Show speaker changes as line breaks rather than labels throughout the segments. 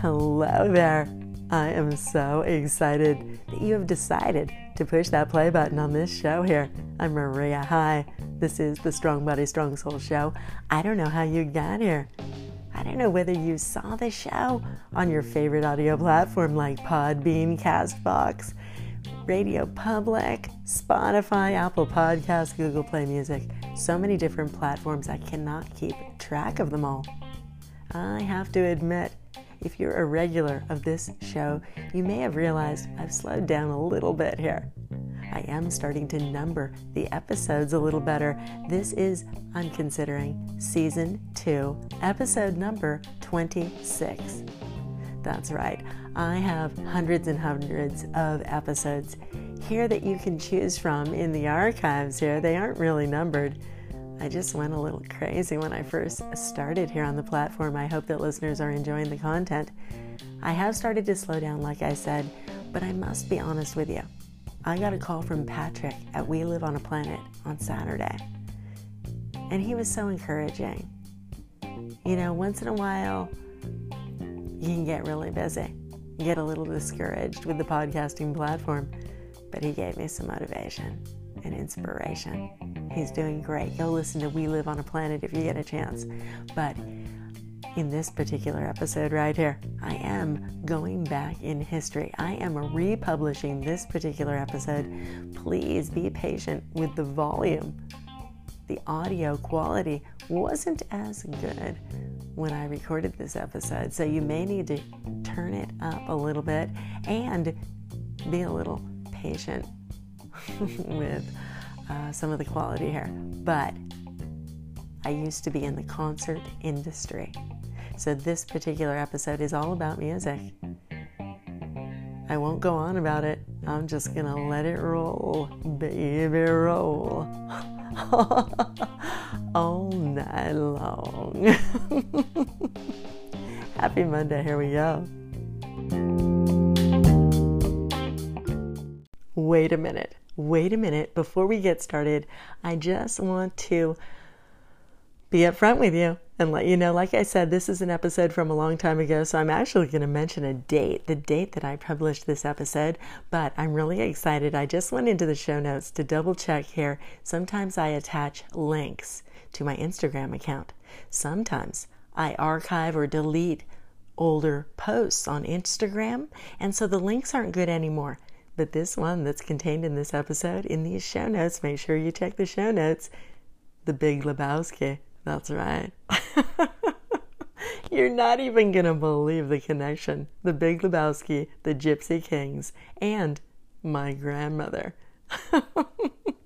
Hello there. I am so excited that you have decided to push that play button on this show here. I'm Maria. Hi. This is the Strong Body, Strong Soul show. I don't know how you got here. I don't know whether you saw the show on your favorite audio platform like Podbean, Castbox, Radio Public, Spotify, Apple Podcasts, Google Play Music. So many different platforms, I cannot keep track of them all. I have to admit, if you're a regular of this show, you may have realized I've slowed down a little bit here. I am starting to number the episodes a little better. This is, I'm considering, season two, episode number 26. That's right, I have hundreds and hundreds of episodes here that you can choose from in the archives here. They aren't really numbered. I just went a little crazy when I first started here on the platform. I hope that listeners are enjoying the content. I have started to slow down, like I said, but I must be honest with you. I got a call from Patrick at We Live on a Planet on Saturday, and he was so encouraging. You know, once in a while, you can get really busy, get a little discouraged with the podcasting platform, but he gave me some motivation and inspiration. He's doing great. Go listen to We Live on a Planet if you get a chance. But in this particular episode right here, I am going back in history. I am republishing this particular episode. Please be patient with the volume. The audio quality wasn't as good when I recorded this episode, so you may need to turn it up a little bit and be a little patient with uh, some of the quality here. But I used to be in the concert industry. So this particular episode is all about music. I won't go on about it. I'm just going to let it roll, baby, roll. all night long. Happy Monday. Here we go. Wait a minute. Wait a minute. Before we get started, I just want to be upfront with you and let you know, like I said, this is an episode from a long time ago, so I'm actually going to mention a date, the date that I published this episode, but I'm really excited. I just went into the show notes to double check here. Sometimes I attach links to my Instagram account, sometimes I archive or delete older posts on Instagram, and so the links aren't good anymore. But this one that's contained in this episode, in these show notes, make sure you check the show notes. The Big Lebowski. That's right. You're not even going to believe the connection. The Big Lebowski, the Gypsy Kings, and my grandmother.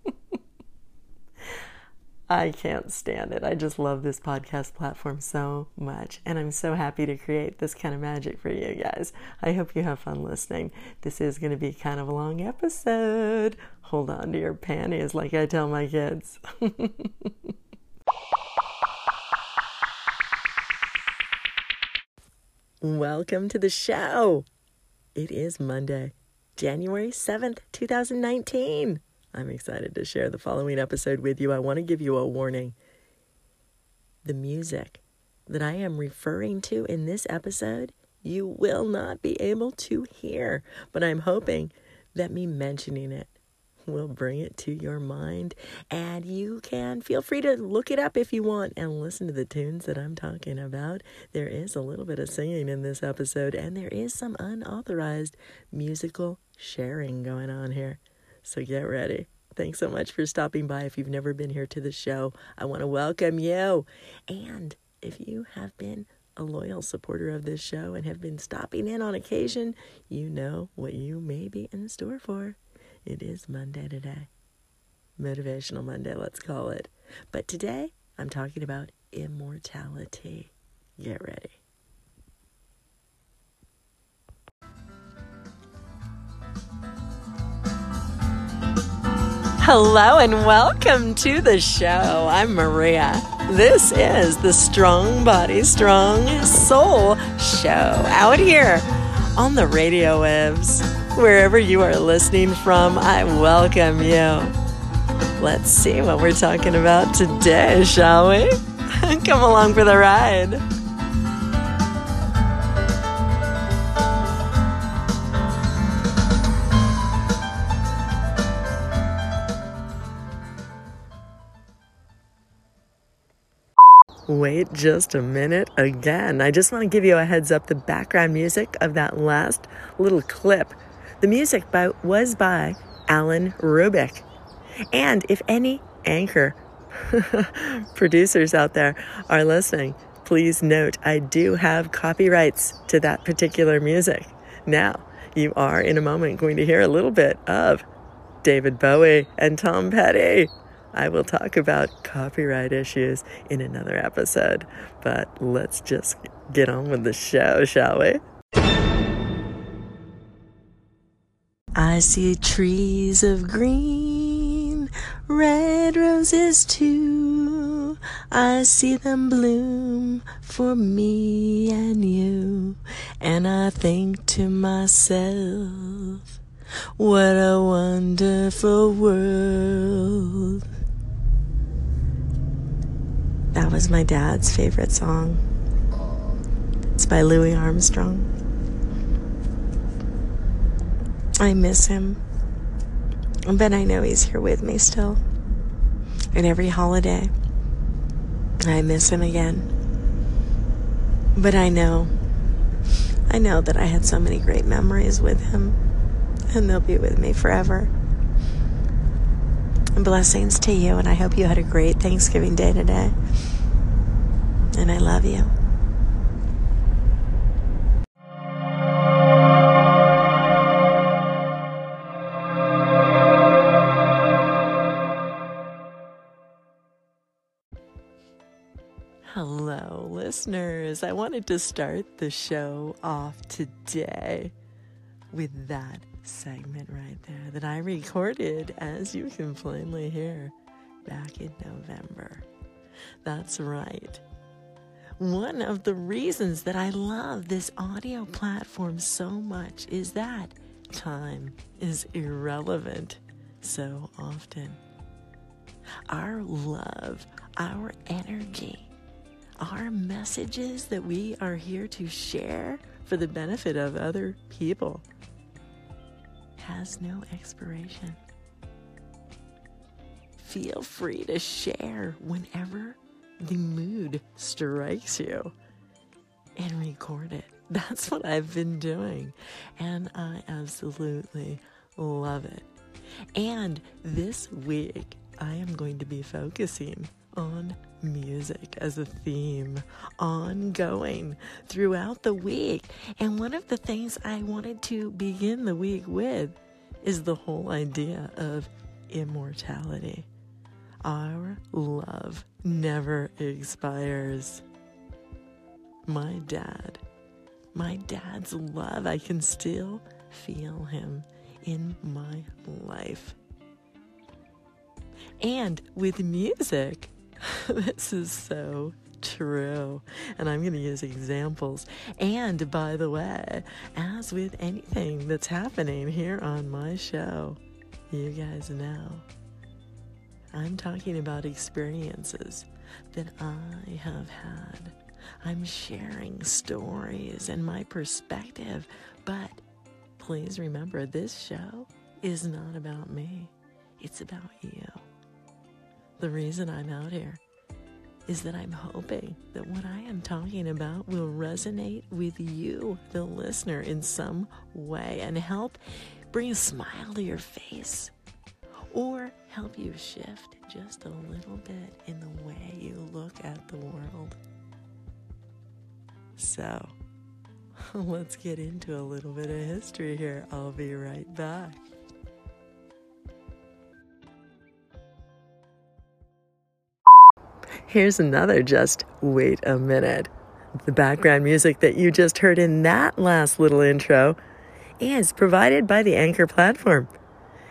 I can't stand it. I just love this podcast platform so much. And I'm so happy to create this kind of magic for you guys. I hope you have fun listening. This is going to be kind of a long episode. Hold on to your panties, like I tell my kids. Welcome to the show. It is Monday, January 7th, 2019. I'm excited to share the following episode with you. I want to give you a warning. The music that I am referring to in this episode, you will not be able to hear, but I'm hoping that me mentioning it will bring it to your mind. And you can feel free to look it up if you want and listen to the tunes that I'm talking about. There is a little bit of singing in this episode, and there is some unauthorized musical sharing going on here. So get ready. Thanks so much for stopping by. If you've never been here to the show, I want to welcome you. And if you have been a loyal supporter of this show and have been stopping in on occasion, you know what you may be in store for. It is Monday today. Motivational Monday, let's call it. But today, I'm talking about immortality. Get ready. Hello and welcome to the show. I'm Maria. This is the Strong Body, Strong Soul show out here on the radio waves. Wherever you are listening from, I welcome you. Let's see what we're talking about today, shall we? Come along for the ride. Wait just a minute again. I just want to give you a heads up the background music of that last little clip. The music by, was by Alan Rubik. And if any anchor producers out there are listening, please note I do have copyrights to that particular music. Now, you are in a moment going to hear a little bit of David Bowie and Tom Petty. I will talk about copyright issues in another episode, but let's just get on with the show, shall we? I see trees of green, red roses too. I see them bloom for me and you. And I think to myself, what a wonderful world. That was my dad's favorite song. It's by Louis Armstrong. I miss him, but I know he's here with me still. And every holiday, I miss him again. But I know, I know that I had so many great memories with him, and they'll be with me forever. Blessings to you, and I hope you had a great Thanksgiving day today. And I love you. Hello, listeners. I wanted to start the show off today with that segment right there that I recorded, as you can plainly hear, back in November. That's right. One of the reasons that I love this audio platform so much is that time is irrelevant so often. Our love, our energy, our messages that we are here to share for the benefit of other people has no expiration. Feel free to share whenever the mood strikes you and record it. That's what I've been doing, and I absolutely love it. And this week, I am going to be focusing on music as a theme ongoing throughout the week. And one of the things I wanted to begin the week with is the whole idea of immortality. Our love never expires. My dad, my dad's love, I can still feel him in my life. And with music, this is so true. And I'm going to use examples. And by the way, as with anything that's happening here on my show, you guys know, I'm talking about experiences that I have had. I'm sharing stories and my perspective. But please remember, this show is not about me, it's about you. The reason I'm out here is that I'm hoping that what I am talking about will resonate with you, the listener, in some way and help bring a smile to your face or help you shift just a little bit in the way you look at the world. So, let's get into a little bit of history here. I'll be right back. Here's another just wait a minute. The background music that you just heard in that last little intro is provided by the Anchor platform.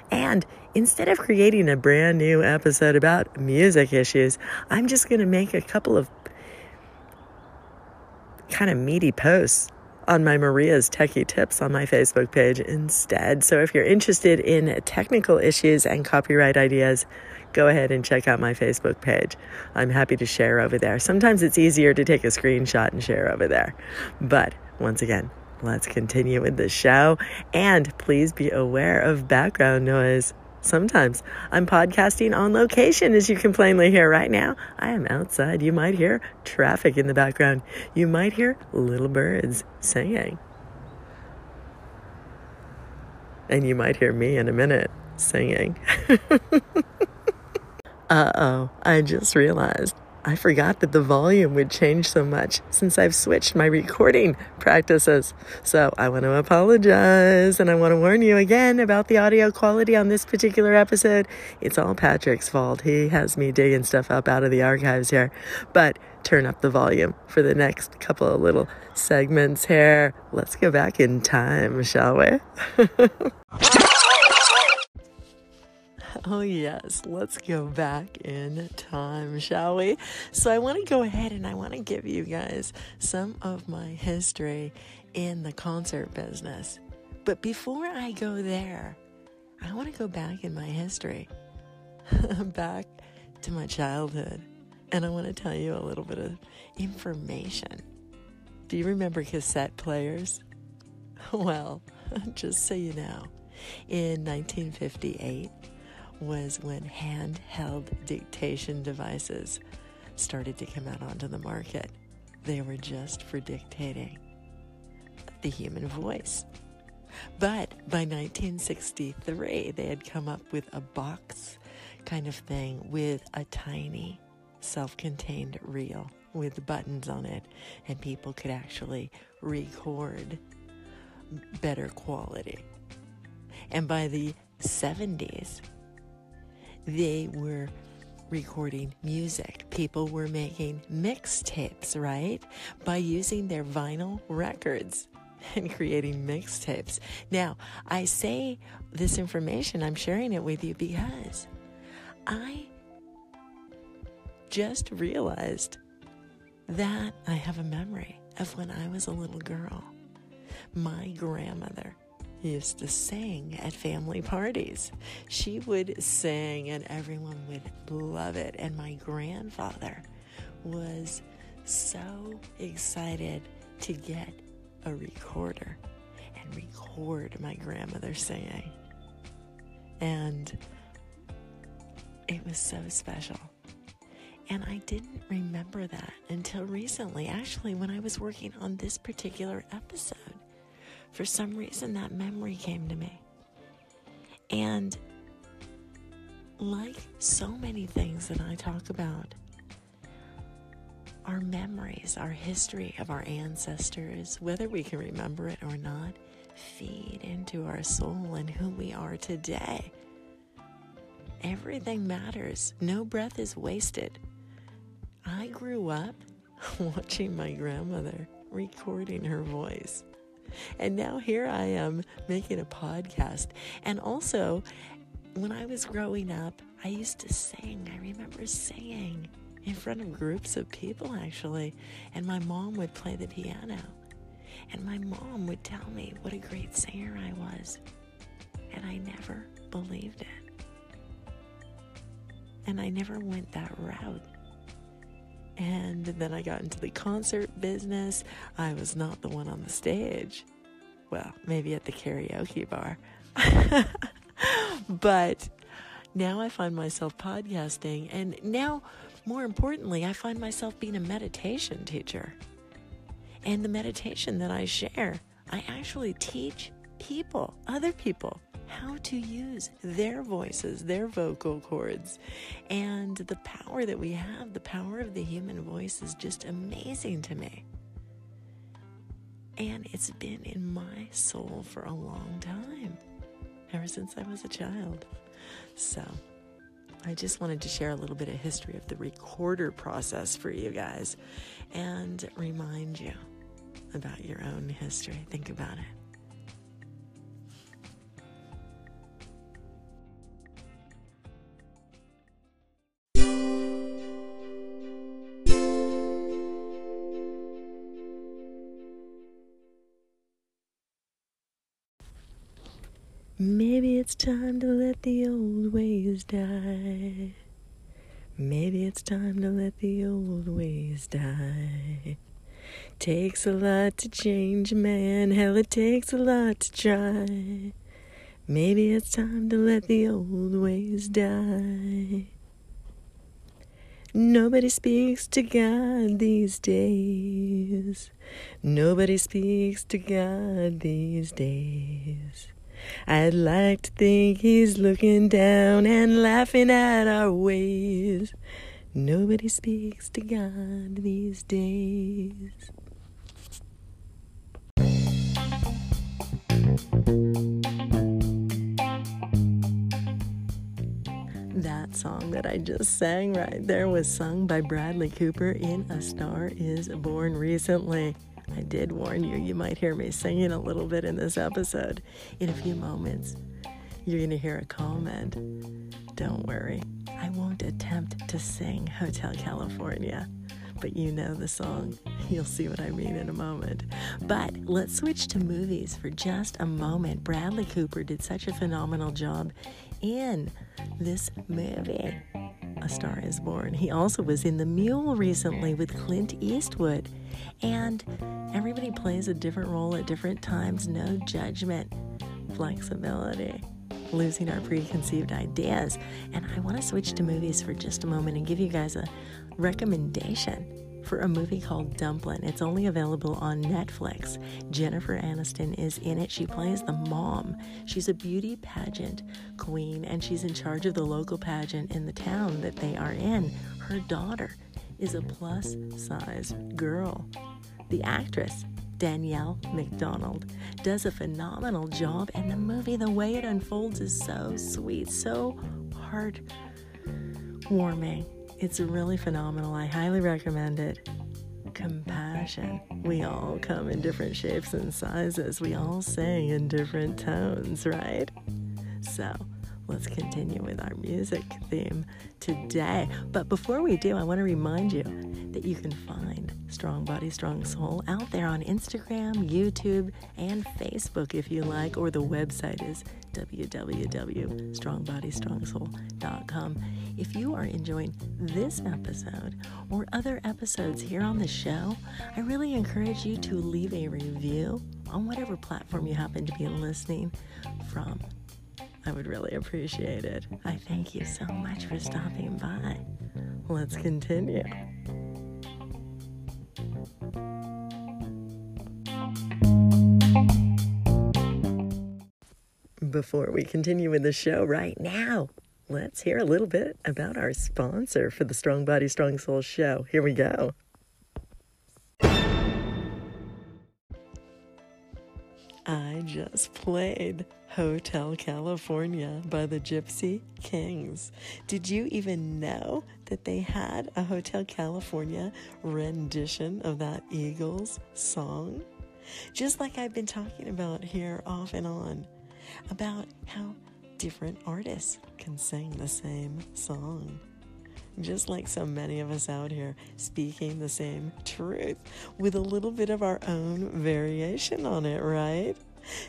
And instead of creating a brand new episode about music issues, I'm just going to make a couple of kind of meaty posts on my Maria's Techie Tips on my Facebook page instead. So if you're interested in technical issues and copyright ideas, go ahead and check out my Facebook page. I'm happy to share over there. Sometimes it's easier to take a screenshot and share over there. But once again, let's continue with the show. And please be aware of background noise. Sometimes I'm podcasting on location, as you can plainly hear right now. I am outside. You might hear traffic in the background. You might hear little birds singing. And you might hear me in a minute singing. uh oh, I just realized I forgot that the volume would change so much since I've switched my recording practices. So I want to apologize and I want to warn you again about the audio quality on this particular episode. It's all Patrick's fault. He has me digging stuff up out of the archives here. But turn up the volume for the next couple of little segments here. Let's go back in time, shall we? Oh, yes. Let's go back in time, shall we? So, I want to go ahead and I want to give you guys some of my history in the concert business. But before I go there, I want to go back in my history, back to my childhood. And I want to tell you a little bit of information. Do you remember cassette players? Well, just so you know, in 1958, was when handheld dictation devices started to come out onto the market. They were just for dictating the human voice. But by 1963, they had come up with a box kind of thing with a tiny self contained reel with buttons on it, and people could actually record better quality. And by the 70s, they were recording music. People were making mixtapes, right? By using their vinyl records and creating mixtapes. Now, I say this information, I'm sharing it with you because I just realized that I have a memory of when I was a little girl. My grandmother used to sing at family parties. She would sing and everyone would love it. And my grandfather was so excited to get a recorder and record my grandmother singing. And it was so special. And I didn't remember that until recently, actually, when I was working on this particular episode for some reason that memory came to me. And like so many things that I talk about, our memories, our history of our ancestors, whether we can remember it or not, feed into our soul and who we are today. Everything matters. No breath is wasted. I grew up watching my grandmother recording her voice. And now here I am making a podcast. And also, when I was growing up, I used to sing. I remember singing in front of groups of people, actually. And my mom would play the piano. And my mom would tell me what a great singer I was. And I never believed it. And I never went that route. And then I got into the concert business. I was not the one on the stage. Well, maybe at the karaoke bar. but now I find myself podcasting. And now, more importantly, I find myself being a meditation teacher. And the meditation that I share, I actually teach people, other people, how to use their voices, their vocal cords. And the power that we have, the power of the human voice, is just amazing to me. And it's been in my soul for a long time, ever since I was a child. So, I just wanted to share a little bit of history of the recorder process for you guys and remind you about your own history. Think about it. Maybe it's time to let the old ways die. Maybe it's time to let the old ways die. Takes a lot to change a man, hell, it takes a lot to try. Maybe it's time to let the old ways die. Nobody speaks to God these days. Nobody speaks to God these days. I'd like to think he's looking down and laughing at our ways. Nobody speaks to God these days. That song that I just sang right there was sung by Bradley Cooper in A Star is Born recently. I did warn you, you might hear me singing a little bit in this episode. In a few moments, you're going to hear a comment. Don't worry, I won't attempt to sing Hotel California, but you know the song. You'll see what I mean in a moment. But let's switch to movies for just a moment. Bradley Cooper did such a phenomenal job in this movie. A Star is Born. He also was in The Mule recently with Clint Eastwood. And everybody plays a different role at different times, no judgment, flexibility, losing our preconceived ideas. And I want to switch to movies for just a moment and give you guys a recommendation for a movie called Dumplin'. It's only available on Netflix. Jennifer Aniston is in it. She plays the mom. She's a beauty pageant queen and she's in charge of the local pageant in the town that they are in. Her daughter is a plus size girl. The actress, Danielle Macdonald does a phenomenal job, and the movie, the way it unfolds, is so sweet, so heartwarming. It's really phenomenal. I highly recommend it. Compassion. We all come in different shapes and sizes. We all sing in different tones, right? So, let's continue with our music theme today. But before we do, I want to remind you that you can find Strong Body, Strong Soul out there on Instagram, YouTube, and Facebook if you like, or the website is www.strongbodystrongsoul.com. If you are enjoying this episode or other episodes here on the show, I really encourage you to leave a review on whatever platform you happen to be listening from. I would really appreciate it. I thank you so much for stopping by. Let's continue. Before we continue with the show right now, let's hear a little bit about our sponsor for the Strong Body, Strong Soul show. Here we go. I just played Hotel California by the Gypsy Kings. Did you even know that they had a Hotel California rendition of that Eagles song? Just like I've been talking about here off and on, about how different artists can sing the same song. Just like so many of us out here speaking the same truth with a little bit of our own variation on it, right?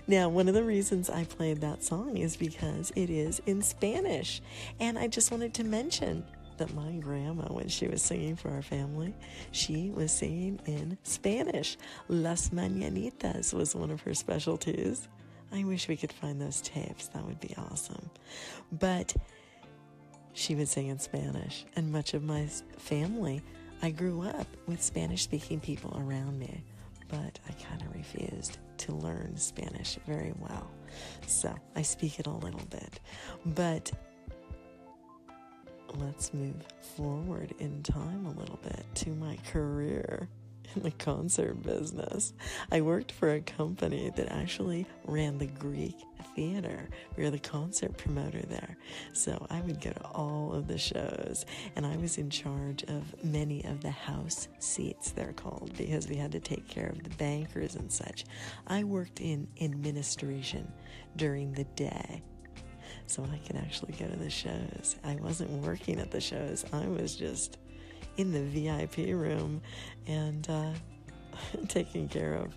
Now, one of the reasons I played that song is because it is in Spanish. And I just wanted to mention that my grandma, when she was singing for our family, she was singing in Spanish. Las Mañanitas was one of her specialties. I wish we could find those tapes. That would be awesome. But she would sing in Spanish, and much of my family, I grew up with Spanish speaking people around me, but I kind of refused to learn Spanish very well. So I speak it a little bit. But let's move forward in time a little bit to my career in the concert business. I worked for a company that actually ran the Greek theater. We were the concert promoter there. So I would go to all of the shows and I was in charge of many of the house seats, they're called, because we had to take care of the bankers and such. I worked in administration during the day so I could actually go to the shows. I wasn't working at the shows, I was just in the VIP room and uh, taking care of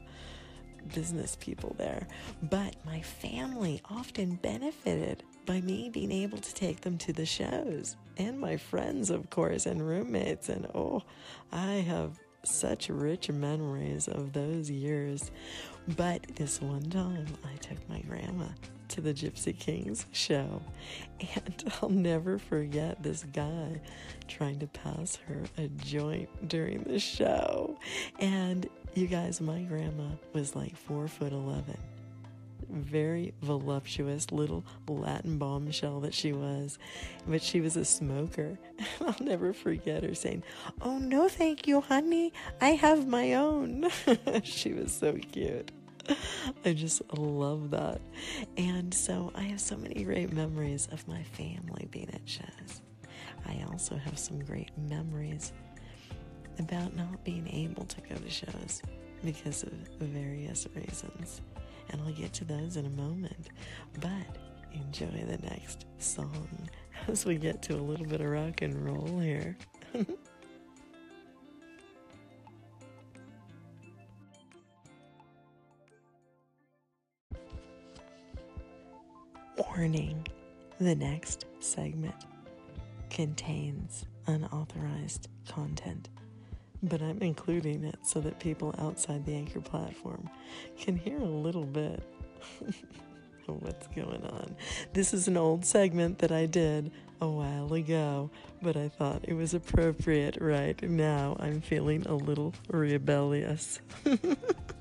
business people there. But my family often benefited by me being able to take them to the shows. And my friends, of course, and roommates. And oh, I have such rich memories of those years. But this one time, I took my grandma to the Gypsy Kings show, and I'll never forget this guy trying to pass her a joint during the show. And you guys, my grandma was like four foot eleven very voluptuous little Latin bombshell that she was, but she was a smoker. I'll never forget her saying, Oh, no, thank you, honey. I have my own. she was so cute. I just love that. And so I have so many great memories of my family being at shows. I also have some great memories about not being able to go to shows because of various reasons and I'll get to those in a moment. But enjoy the next song as we get to a little bit of rock and roll here. Warning the next segment contains unauthorized content but I'm including it so that people outside the anchor platform can hear a little bit of what's going on. This is an old segment that I did a while ago, but I thought it was appropriate right now. I'm feeling a little rebellious.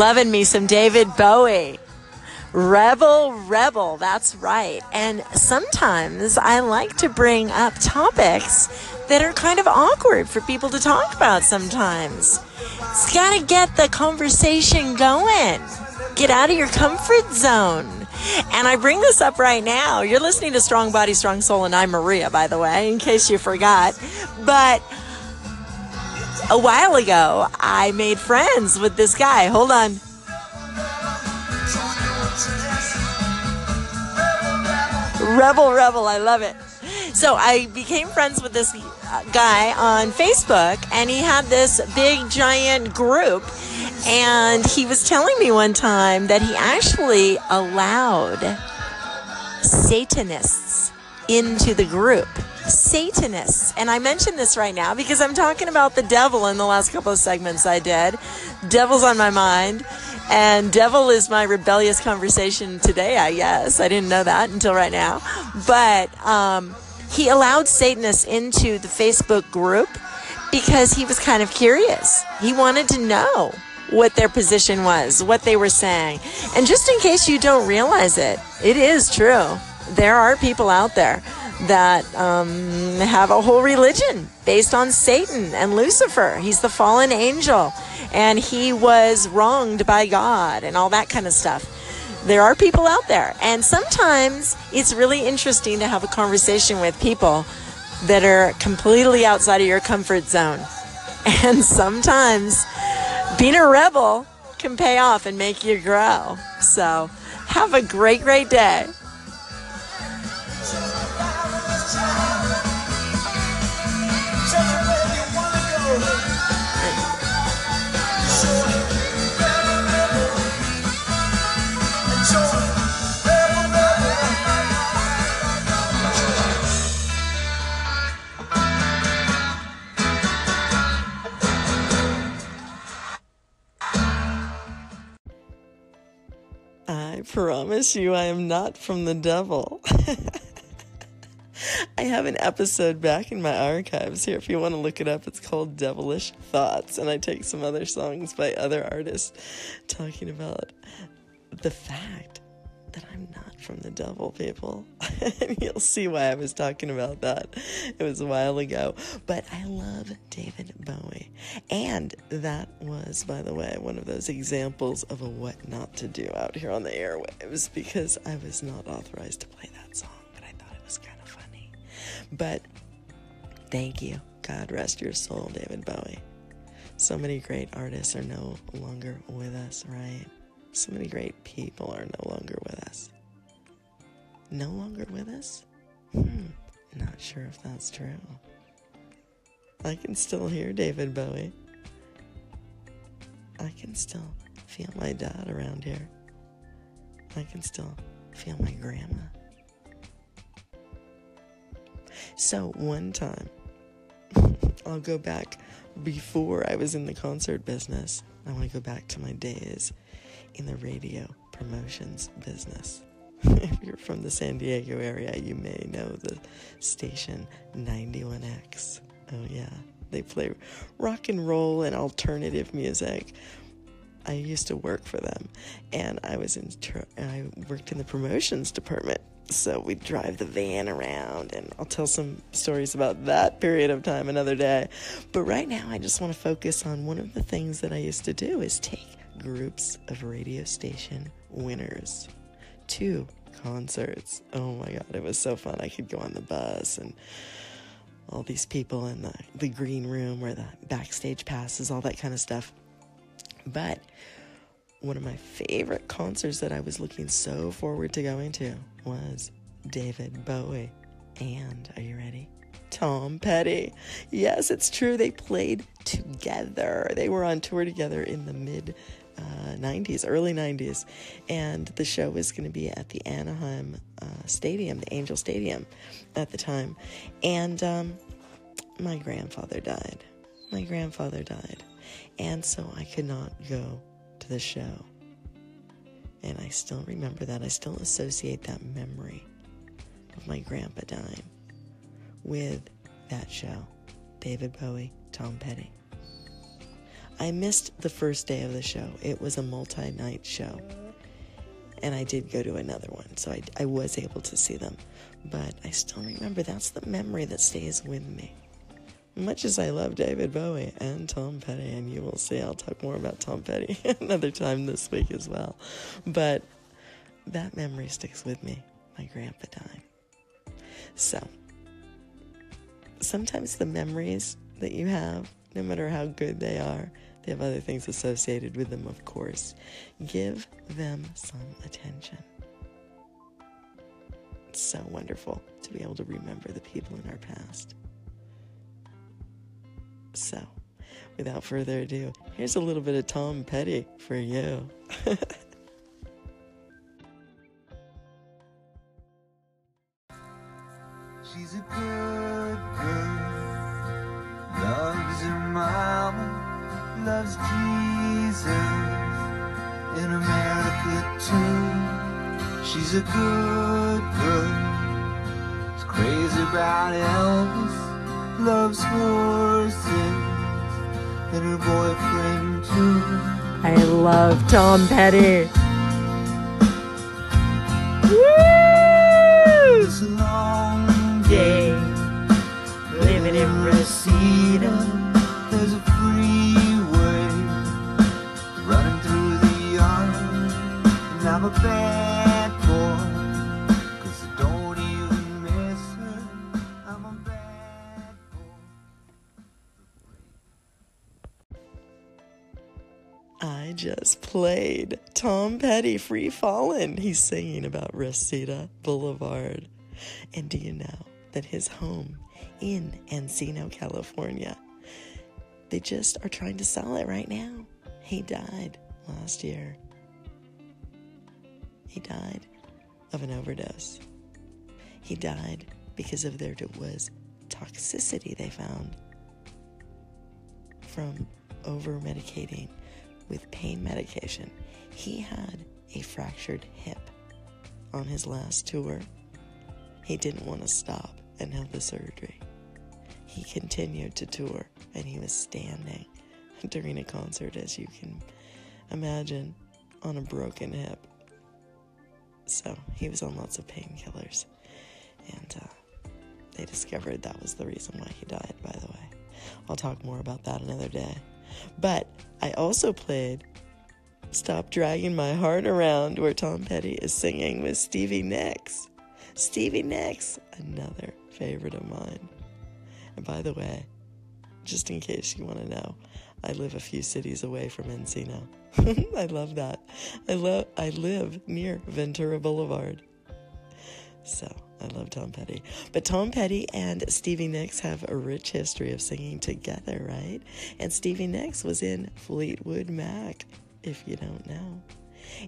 loving me some David Bowie. Rebel, rebel, that's right. And sometimes I like to bring up topics that are kind of awkward for people to talk about sometimes. It's got to get the conversation going. Get out of your comfort zone. And I bring this up right now. You're listening to Strong Body, Strong Soul, and I'm Maria, by the way, in case you forgot. But a while ago, I made friends with this guy. Hold on. Rebel, rebel, I love it. So I became friends with this uh, guy on Facebook, and he had this big, giant group. And he was telling me one time that he actually allowed Satanists into the group. Satanists. And I mention this right now because I'm talking about the devil in the last couple of segments I did. Devil's on my mind. And devil is my rebellious conversation today, I guess. I didn't know that until right now. But um, he allowed Satanists into the Facebook group because he was kind of curious. He wanted to know what their position was, what they were saying. And just in case you don't realize it, it is true. There are people out there that um, have a whole religion based on Satan and Lucifer. He's the fallen angel and he was wronged by God and all that kind of stuff. There are people out there, and sometimes it's really interesting to have a conversation with people that are completely outside of your comfort zone. And sometimes being a rebel can pay off and make you grow. So, have a great, great day. Promise you, I am not from the devil. I have an episode back in my archives here if you want to look it up. It's called Devilish Thoughts, and I take some other songs by other artists talking about the fact that I'm from the devil, people. you'll see why I was talking about that. It was a while ago. But I love David Bowie. And that was, by the way, one of those examples of a what not to do out here on the airwaves because I was not authorized to play that song, but I thought it was kind of funny. But thank you. God rest your soul, David Bowie. So many great artists are no longer with us, right? So many great people are no longer with us. No longer with us? Hmm, not sure if that's true. I can still hear David Bowie. I can still feel my dad around here. I can still feel my grandma. So one time, I'll go back before I was in the concert business. I want to go back to my days in the radio promotions business. if you're from the San Diego area, you may know the station 91X. Oh, yeah. They play rock and roll and alternative music. I used to work for them, and I was in. I worked in the promotions department, so we'd drive the van around, and I'll tell some stories about that period of time another day. But right now, I just want to focus on one of the things that I used to do is take groups of radio station winners to concerts. Oh my god, it was so fun. I could go on the bus and all these people in the, the green room where the backstage passes, all that kind of stuff. But one of my favorite concerts that I was looking so forward to going to was David Bowie. And are you ready? Tom Petty. Yes, it's true. They played together. They were on tour together in the mid uh, 90s, early 90s, and the show was going to be at the Anaheim uh, Stadium, the Angel Stadium at the time. And um, my grandfather died. My grandfather died. And so I could not go to the show. And I still remember that. I still associate that memory of my grandpa dying with that show David Bowie, Tom Petty. I missed the first day of the show. It was a multi night show. And I did go to another one, so I, I was able to see them. But I still remember that's the memory that stays with me. Much as I love David Bowie and Tom Petty, and you will see I'll talk more about Tom Petty another time this week as well. But that memory sticks with me, my grandpa dying. So, sometimes the memories that you have, no matter how good they are, they have other things associated with them, of course. Give them some attention. It's so wonderful to be able to remember the people in our past. So, without further ado, here's a little bit of Tom Petty for you. She's a good girl, loves her She's a good girl. She's crazy about Elvis, loves horses and her boyfriend too. I love Tom Petty. Just played Tom Petty Free Fallin'. He's singing about Reseda Boulevard. And do you know that his home in Encino, California, they just are trying to sell it right now. He died last year. He died of an overdose. He died because of there was toxicity they found from over medicating with pain medication. He had a fractured hip on his last tour. He didn't want to stop and have the surgery. He continued to tour and he was standing during a concert, as you can imagine, on a broken hip So he was on lots of painkillers. And uh, they discovered that was the reason why he died, by the way. I'll talk more about that another day. But I also played Stop Dragging My Heart Around, where Tom Petty is singing with Stevie Nicks. Stevie Nicks, another favorite of mine. And by the way, just in case you want to know, I live a few cities away from Encino. I love that. I love I live near Ventura Boulevard. So I love Tom Petty. But Tom Petty and Stevie Nicks have a rich history of singing together, right? And Stevie Nicks was in Fleetwood Mac, if you don't know.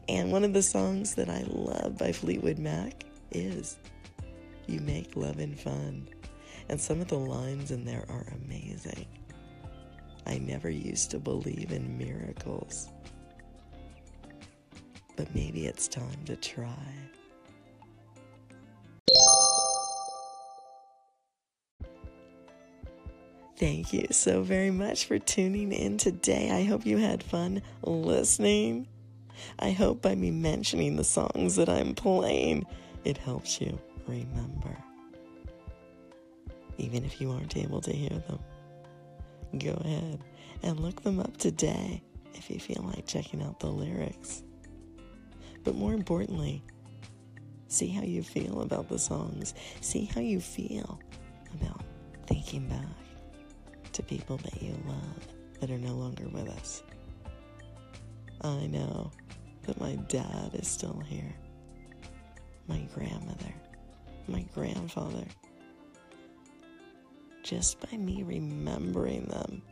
And one of the songs that I love by Fleetwood Mac is You Make Lovin' Fun. And some of the lines in there are amazing. I never used to believe in miracles. But maybe it's time to try. Thank you so very much for tuning in today. I hope you had fun listening. I hope by me mentioning the songs that I'm playing, it helps you remember. Even if you aren't able to hear them, go ahead and look them up today if you feel like checking out the lyrics. But more importantly, see how you feel about the songs. See how you feel about thinking back to people that you love that are no longer with us. I know that my dad is still here, my grandmother, my grandfather. Just by me remembering them,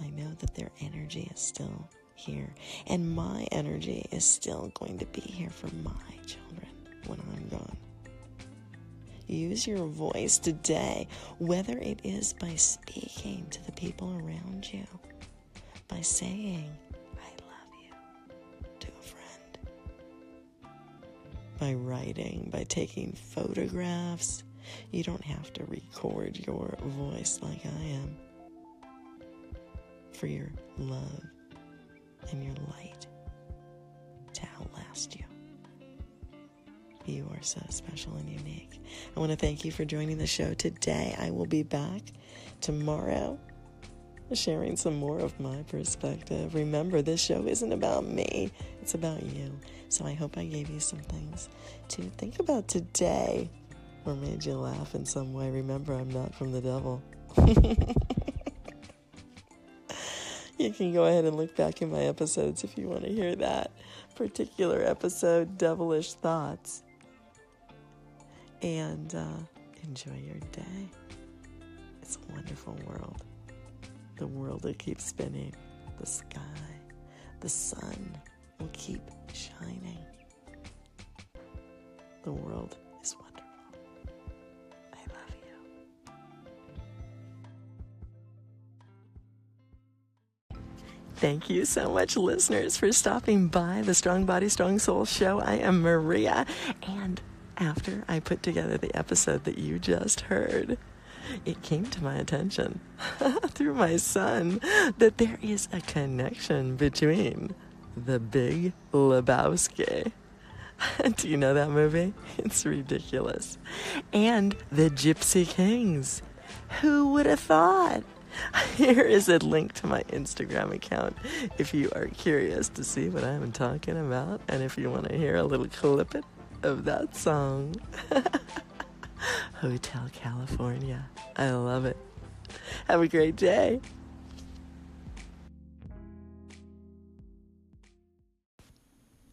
I know that their energy is still here, and my energy is still going to be here for my children when I'm gone. Use your voice today, whether it is by speaking to the people around you, by saying, I love you to a friend, by writing, by taking photographs. You don't have to record your voice like I am for your love and your light to outlast you. You are so special and unique. I want to thank you for joining the show today. I will be back tomorrow sharing some more of my perspective. Remember, this show isn't about me, it's about you. So I hope I gave you some things to think about today or made you laugh in some way. Remember, I'm not from the devil. you can go ahead and look back in my episodes if you want to hear that particular episode, Devilish Thoughts and uh, enjoy your day. It's a wonderful world. The world that keeps spinning, the sky, the sun will keep shining. The world is wonderful. I love you. Thank you so much, listeners, for stopping by the Strong Body, Strong Soul show. I am Maria, and after I put together the episode that you just heard, it came to my attention through my son that there is a connection between the Big Lebowski. Do you know that movie? It's ridiculous. And the Gypsy Kings. Who would have thought? Here is a link to my Instagram account if you are curious to see what I'm talking about and if you want to hear a little clip it of that song. Hotel California. I love it. Have a great day.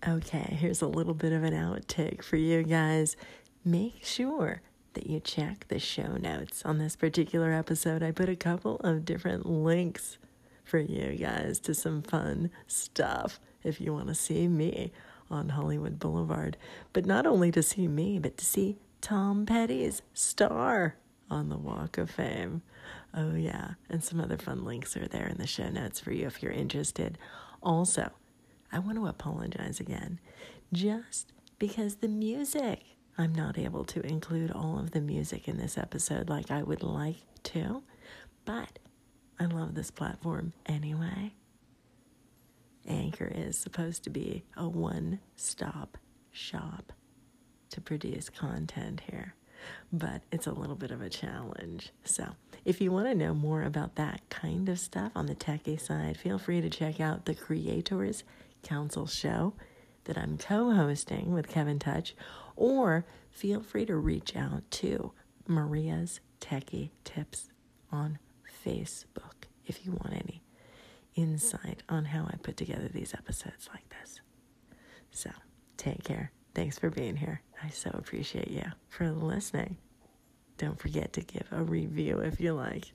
Okay, here's a little bit of an outtake for you guys. Make sure that you check the show notes on this particular episode. I put a couple of different links for you guys to some fun stuff if you want to see me on Hollywood Boulevard. But not only to see me, but to see Tom Petty's star on the Walk of Fame. Oh, yeah. And some other fun links are there in the show notes for you if you're interested. Also, I want to apologize again just because the music, I'm not able to include all of the music in this episode like I would like to, but I love this platform anyway. Anchor is supposed to be a one stop shop to produce content here, but it's a little bit of a challenge. So, if you want to know more about that kind of stuff on the techie side, feel free to check out the Creators Council show that I'm co hosting with Kevin Touch, or feel free to reach out to Maria's Techie Tips on Facebook if you want any insight on how I put together these episodes like this. So, take care. Thanks for being here. I so appreciate you for listening. Don't forget to give a review if you like.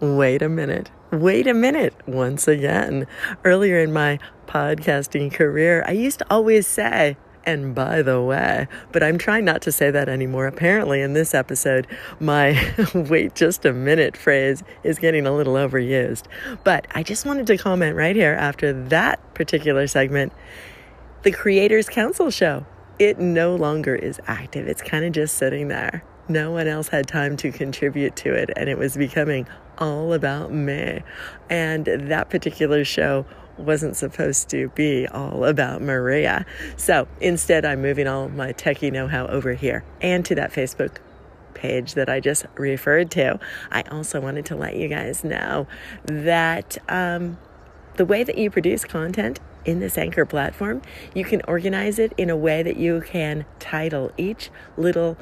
Wait a minute. Wait a minute. Once again, earlier in my podcasting career, I used to always say, and by the way, but I'm trying not to say that anymore. Apparently, in this episode, my wait just a minute phrase is getting a little overused. But I just wanted to comment right here after that particular segment the Creators Council show. It no longer is active, it's kind of just sitting there. No one else had time to contribute to it, and it was becoming all about me. And that particular show wasn't supposed to be all about Maria. So instead, I'm moving all my techie know how over here and to that Facebook page that I just referred to. I also wanted to let you guys know that um, the way that you produce content in this Anchor platform, you can organize it in a way that you can title each little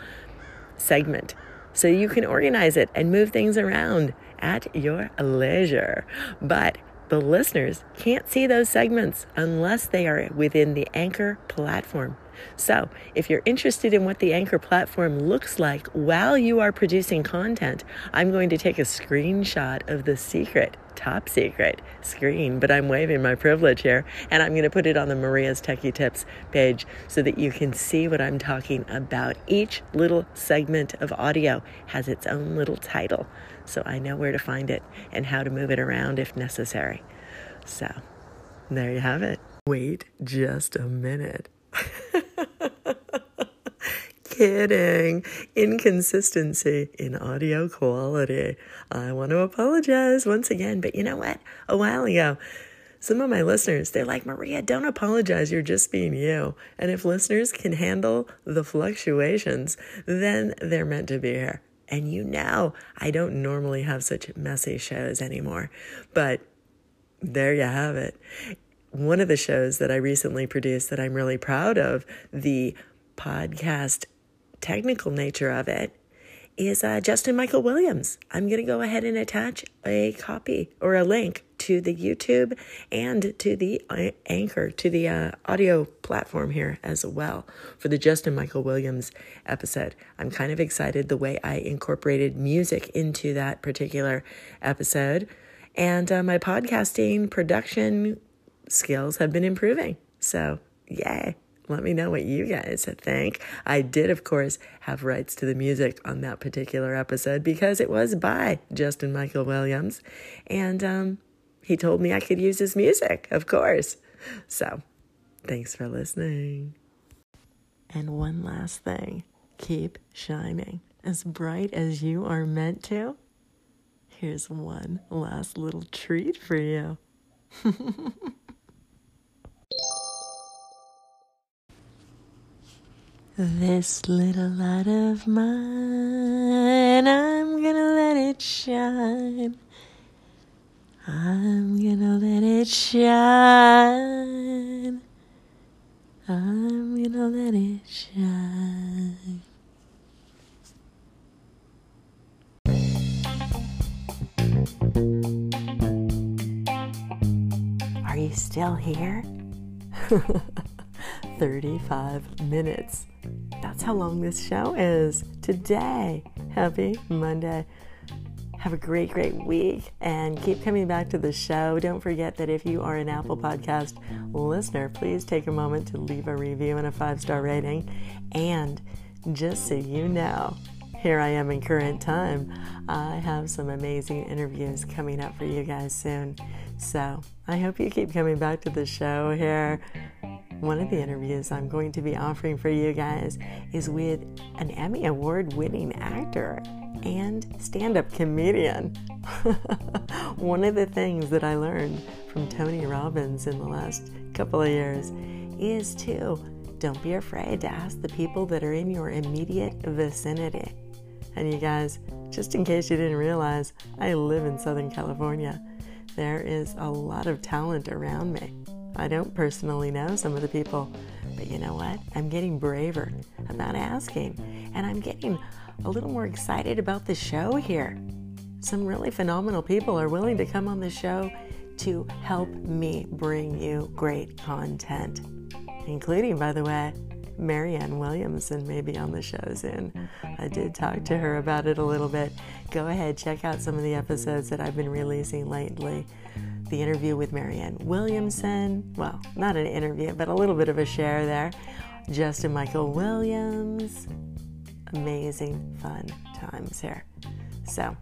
segment. So you can organize it and move things around at your leisure. But the listeners can't see those segments unless they are within the Anchor platform. So, if you're interested in what the Anchor platform looks like while you are producing content, I'm going to take a screenshot of the secret, top secret screen, but I'm waving my privilege here, and I'm going to put it on the Maria's Techie Tips page so that you can see what I'm talking about. Each little segment of audio has its own little title so I know where to find it and how to move it around if necessary. So, there you have it. Wait just a minute. Kidding. Inconsistency in audio quality. I want to apologize once again, but you know what? A while ago, some of my listeners, they're like, Maria, don't apologize. You're just being you. And if listeners can handle the fluctuations, then they're meant to be here. And you know, I don't normally have such messy shows anymore, but there you have it. One of the shows that I recently produced that I'm really proud of, the podcast technical nature of it, is uh, Justin Michael Williams. I'm going to go ahead and attach a copy or a link to the YouTube and to the uh, anchor, to the uh, audio platform here as well for the Justin Michael Williams episode. I'm kind of excited the way I incorporated music into that particular episode. And uh, my podcasting production skills have been improving. So, yay let me know what you guys think. I did, of course, have rights to the music on that particular episode because it was by Justin Michael Williams. And um, he told me I could use his music, of course. So, thanks for listening. And one last thing keep shining as bright as you are meant to. Here's one last little treat for you. This little light of mine, I'm gonna let it shine. I'm gonna let it shine. I'm gonna let it shine. Are you still here? 35 minutes. That's how long this show is today. Happy Monday. Have a great, great week and keep coming back to the show. Don't forget that if you are an Apple Podcast listener, please take a moment to leave a review and a five star rating. And just so you know, here I am in current time. I have some amazing interviews coming up for you guys soon. So I hope you keep coming back to the show here. One of the interviews I'm going to be offering for you guys is with an Emmy Award winning actor and stand up comedian. One of the things that I learned from Tony Robbins in the last couple of years is to don't be afraid to ask the people that are in your immediate vicinity. And you guys, just in case you didn't realize, I live in Southern California. There is a lot of talent around me. I don't personally know some of the people, but you know what? I'm getting braver about asking, and I'm getting a little more excited about the show here. Some really phenomenal people are willing to come on the show to help me bring you great content, including, by the way, Marianne Williamson may be on the show soon. I did talk to her about it a little bit. Go ahead, check out some of the episodes that I've been releasing lately. The interview with Marianne Williamson, well, not an interview, but a little bit of a share there. Justin Michael Williams, amazing fun times here. So,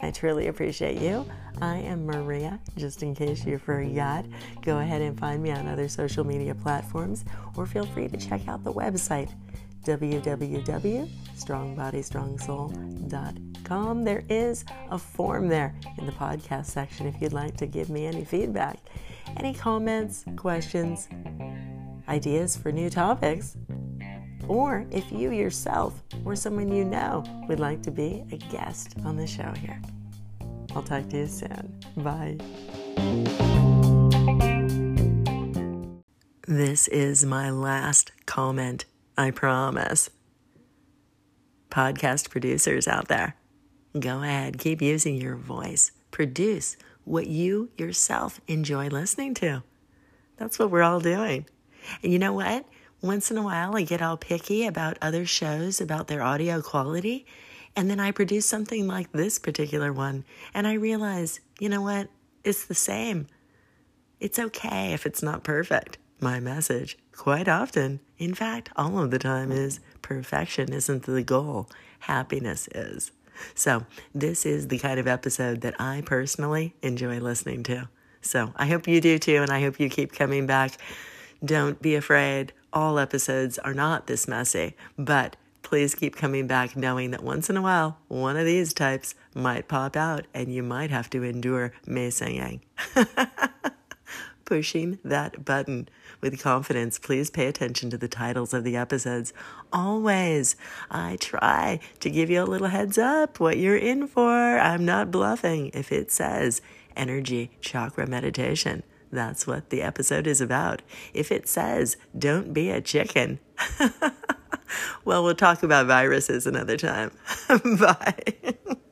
I truly appreciate you. I am Maria, just in case you forgot. Go ahead and find me on other social media platforms or feel free to check out the website www.strongbodystrongsoul.com. There is a form there in the podcast section if you'd like to give me any feedback, any comments, questions, ideas for new topics or if you yourself or someone you know would like to be a guest on the show here. I'll talk to you soon. Bye. This is my last comment, I promise. Podcast producers out there, go ahead, keep using your voice. Produce what you yourself enjoy listening to. That's what we're all doing. And you know what? Once in a while, I get all picky about other shows, about their audio quality. And then I produce something like this particular one. And I realize, you know what? It's the same. It's okay if it's not perfect. My message, quite often, in fact, all of the time, is perfection isn't the goal, happiness is. So, this is the kind of episode that I personally enjoy listening to. So, I hope you do too, and I hope you keep coming back. Don't be afraid all episodes are not this messy, but please keep coming back knowing that once in a while, one of these types might pop out and you might have to endure me singing. Pushing that button with confidence. Please pay attention to the titles of the episodes. Always, I try to give you a little heads up what you're in for. I'm not bluffing if it says energy chakra meditation. That's what the episode is about. If it says, don't be a chicken, well, we'll talk about viruses another time. Bye.